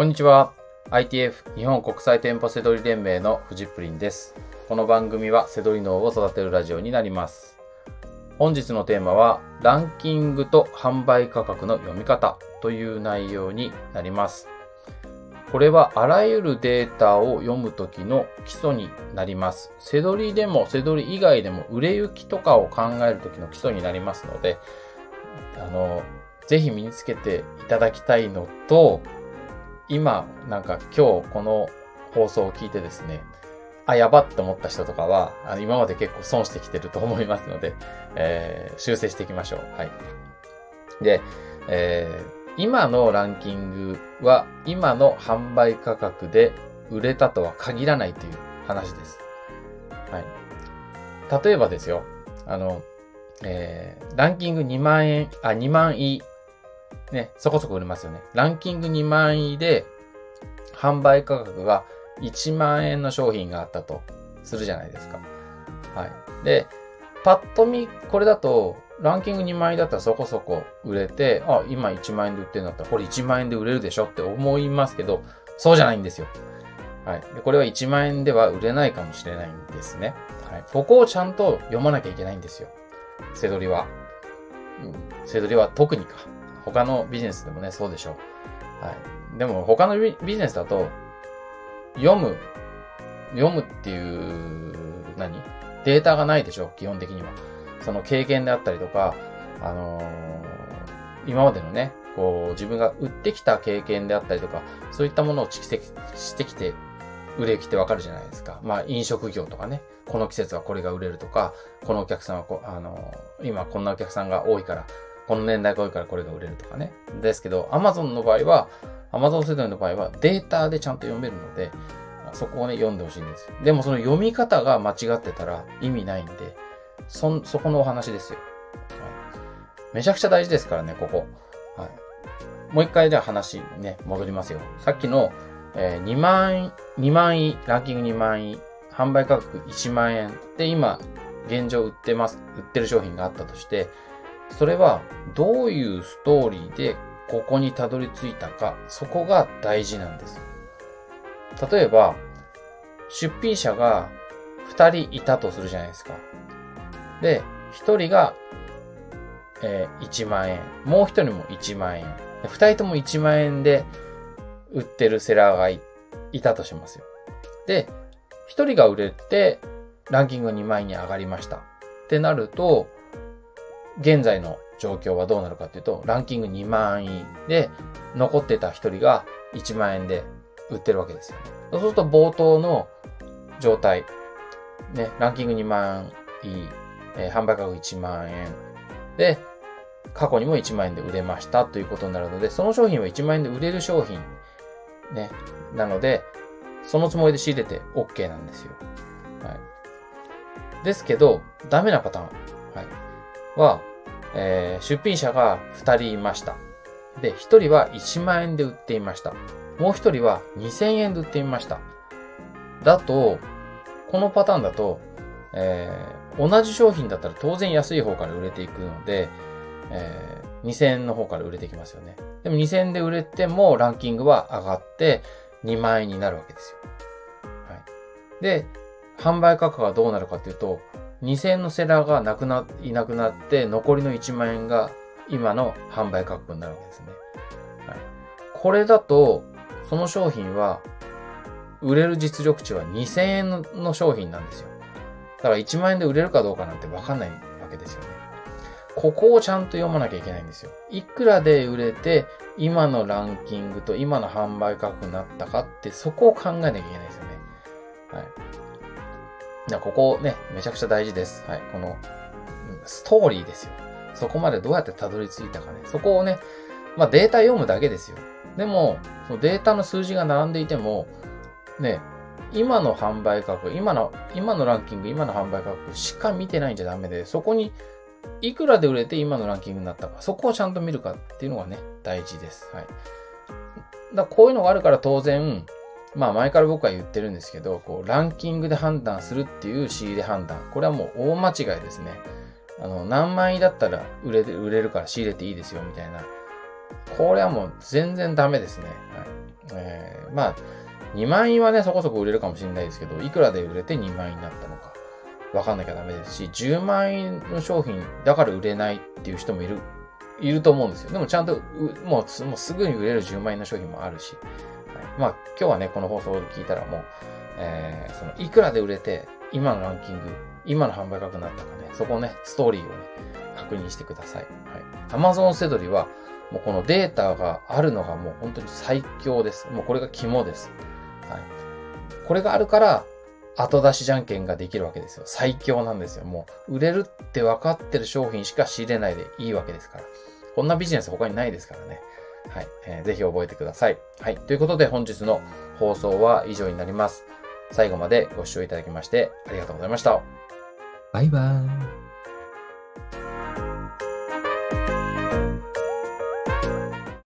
こんにちは。ITF 日本国際店舗セドリ連盟のフジプリンです。この番組はセドリ脳を育てるラジオになります。本日のテーマはランキングと販売価格の読み方という内容になります。これはあらゆるデータを読むときの基礎になります。セドリでもセドリ以外でも売れ行きとかを考えるときの基礎になりますので、あの、ぜひ身につけていただきたいのと、今、なんか今日この放送を聞いてですね、あ、やばって思った人とかは、あの今まで結構損してきてると思いますので、えー修正していきましょう。はい。で、えー今のランキングは今の販売価格で売れたとは限らないという話です。はい。例えばですよ、あの、えーランキング2万円、あ、2万位、ね、そこそこ売れますよね。ランキング2万位で、販売価格が1万円の商品があったとするじゃないですか。はい。で、パッと見、これだと、ランキング2万円だったらそこそこ売れて、あ、今1万円で売ってるんだったら、これ1万円で売れるでしょって思いますけど、そうじゃないんですよ。はい。で、これは1万円では売れないかもしれないんですね。はい。ここをちゃんと読まなきゃいけないんですよ。セドリは。うんセドリは特にか。他のビジネスでもね、そうでしょう。はい。でも他のビジネスだと、読む、読むっていう、何？データがないでしょ基本的には。その経験であったりとか、あのー今までのね、こう、自分が売ってきた経験であったりとか、そういったものを蓄積してきて、売れ行きってわかるじゃないですか。まあ、飲食業とかね、この季節はこれが売れるとか、このお客さんはこ、あのー今こんなお客さんが多いから、この年代が多いからこれが売れるとかね。ですけど、Amazon の場合は、Amazon 世代の場合はデータでちゃんと読めるので、そこをね、読んでほしいんです。でもその読み方が間違ってたら意味ないんで、そ、そこのお話ですよ。めちゃくちゃ大事ですからね、ここ。はい。もう一回じゃあ話ね、戻りますよ。さっきの、えー2万円、2万位、ランキング2万位、販売価格1万円で今、現状売ってます、売ってる商品があったとして、それはどういうストーリーでここにたどり着いたか、そこが大事なんです。例えば、出品者が2人いたとするじゃないですか。で、1人が、えー1万円、もう1人も1万円。2人とも1万円で売ってるセラーがいいたとしますよ。で、1人が売れて、ランキングが2万円に上がりました。ってなると、現在の状況はどうなるかというと、ランキング2万円で、残ってた1人が1万円で売ってるわけですよ。そうすると冒頭の状態、ね、ランキング2万円、えー販売価格1万円で、過去にも1万円で売れましたということになるので、その商品は1万円で売れる商品、ね、なので、そのつもりで仕入れて OK なんですよ。はい。ですけど、ダメなパターン、はい、は、えー出品者が2人いました。で、1人は1万円で売っていました。もう1人は2000円で売っていました。だと、このパターンだと、えー同じ商品だったら当然安い方から売れていくので、えー2000円の方から売れてきますよね。でも2000円で売れてもランキングは上がって2万円になるわけですよ。はい。で、販売価格がどうなるかというと、2000円のセラーがなくな、いなくなって、残りの1万円が今の販売価格になるわけですね。はい。これだと、その商品は、売れる実力値は2000円の商品なんですよ。だから1万円で売れるかどうかなんてわかんないわけですよね。ここをちゃんと読まなきゃいけないんですよ。いくらで売れて、今のランキングと今の販売価格になったかって、そこを考えなきゃいけないですよね。はい。だからここね、めちゃくちゃ大事です。はい。この、ストーリーですよ。そこまでどうやってたどり着いたかね。そこをね、まあデータ読むだけですよ。でも、そのデータの数字が並んでいても、ね、今の販売価格、今の、今のランキング、今の販売価格しか見てないんじゃダメで、そこに、いくらで売れて今のランキングになったか、そこをちゃんと見るかっていうのがね、大事です。はい。だこういうのがあるから当然、まあ前から僕は言ってるんですけど、こう、ランキングで判断するっていう仕入れ判断。これはもう大間違いですね。あの、何万位だったら売れ、売れるから仕入れていいですよ、みたいな。これはもう全然ダメですね。はい。えー、まあ、2万円はね、そこそこ売れるかもしれないですけど、いくらで売れて2万円になったのか、わかんなきゃダメですし、10万円の商品だから売れないっていう人もいる、いると思うんですよ。でもちゃんと、もうもうすぐに売れる10万円の商品もあるし、まあ、今日はね、この放送で聞いたらもう、えー、その、いくらで売れて、今のランキング、今の販売価格になったかね、そこをね、ストーリーをね、確認してください。はい。Amazon セドリは、もうこのデータがあるのがもう本当に最強です。もうこれが肝です。はい。これがあるから、後出しじゃんけんができるわけですよ。最強なんですよ。もう、売れるって分かってる商品しか仕入れないでいいわけですから。こんなビジネス他にないですからね。はい。えー、ぜひ覚えてください。はい。ということで本日の放送は以上になります。最後までご視聴いただきましてありがとうございました。バイバーイ。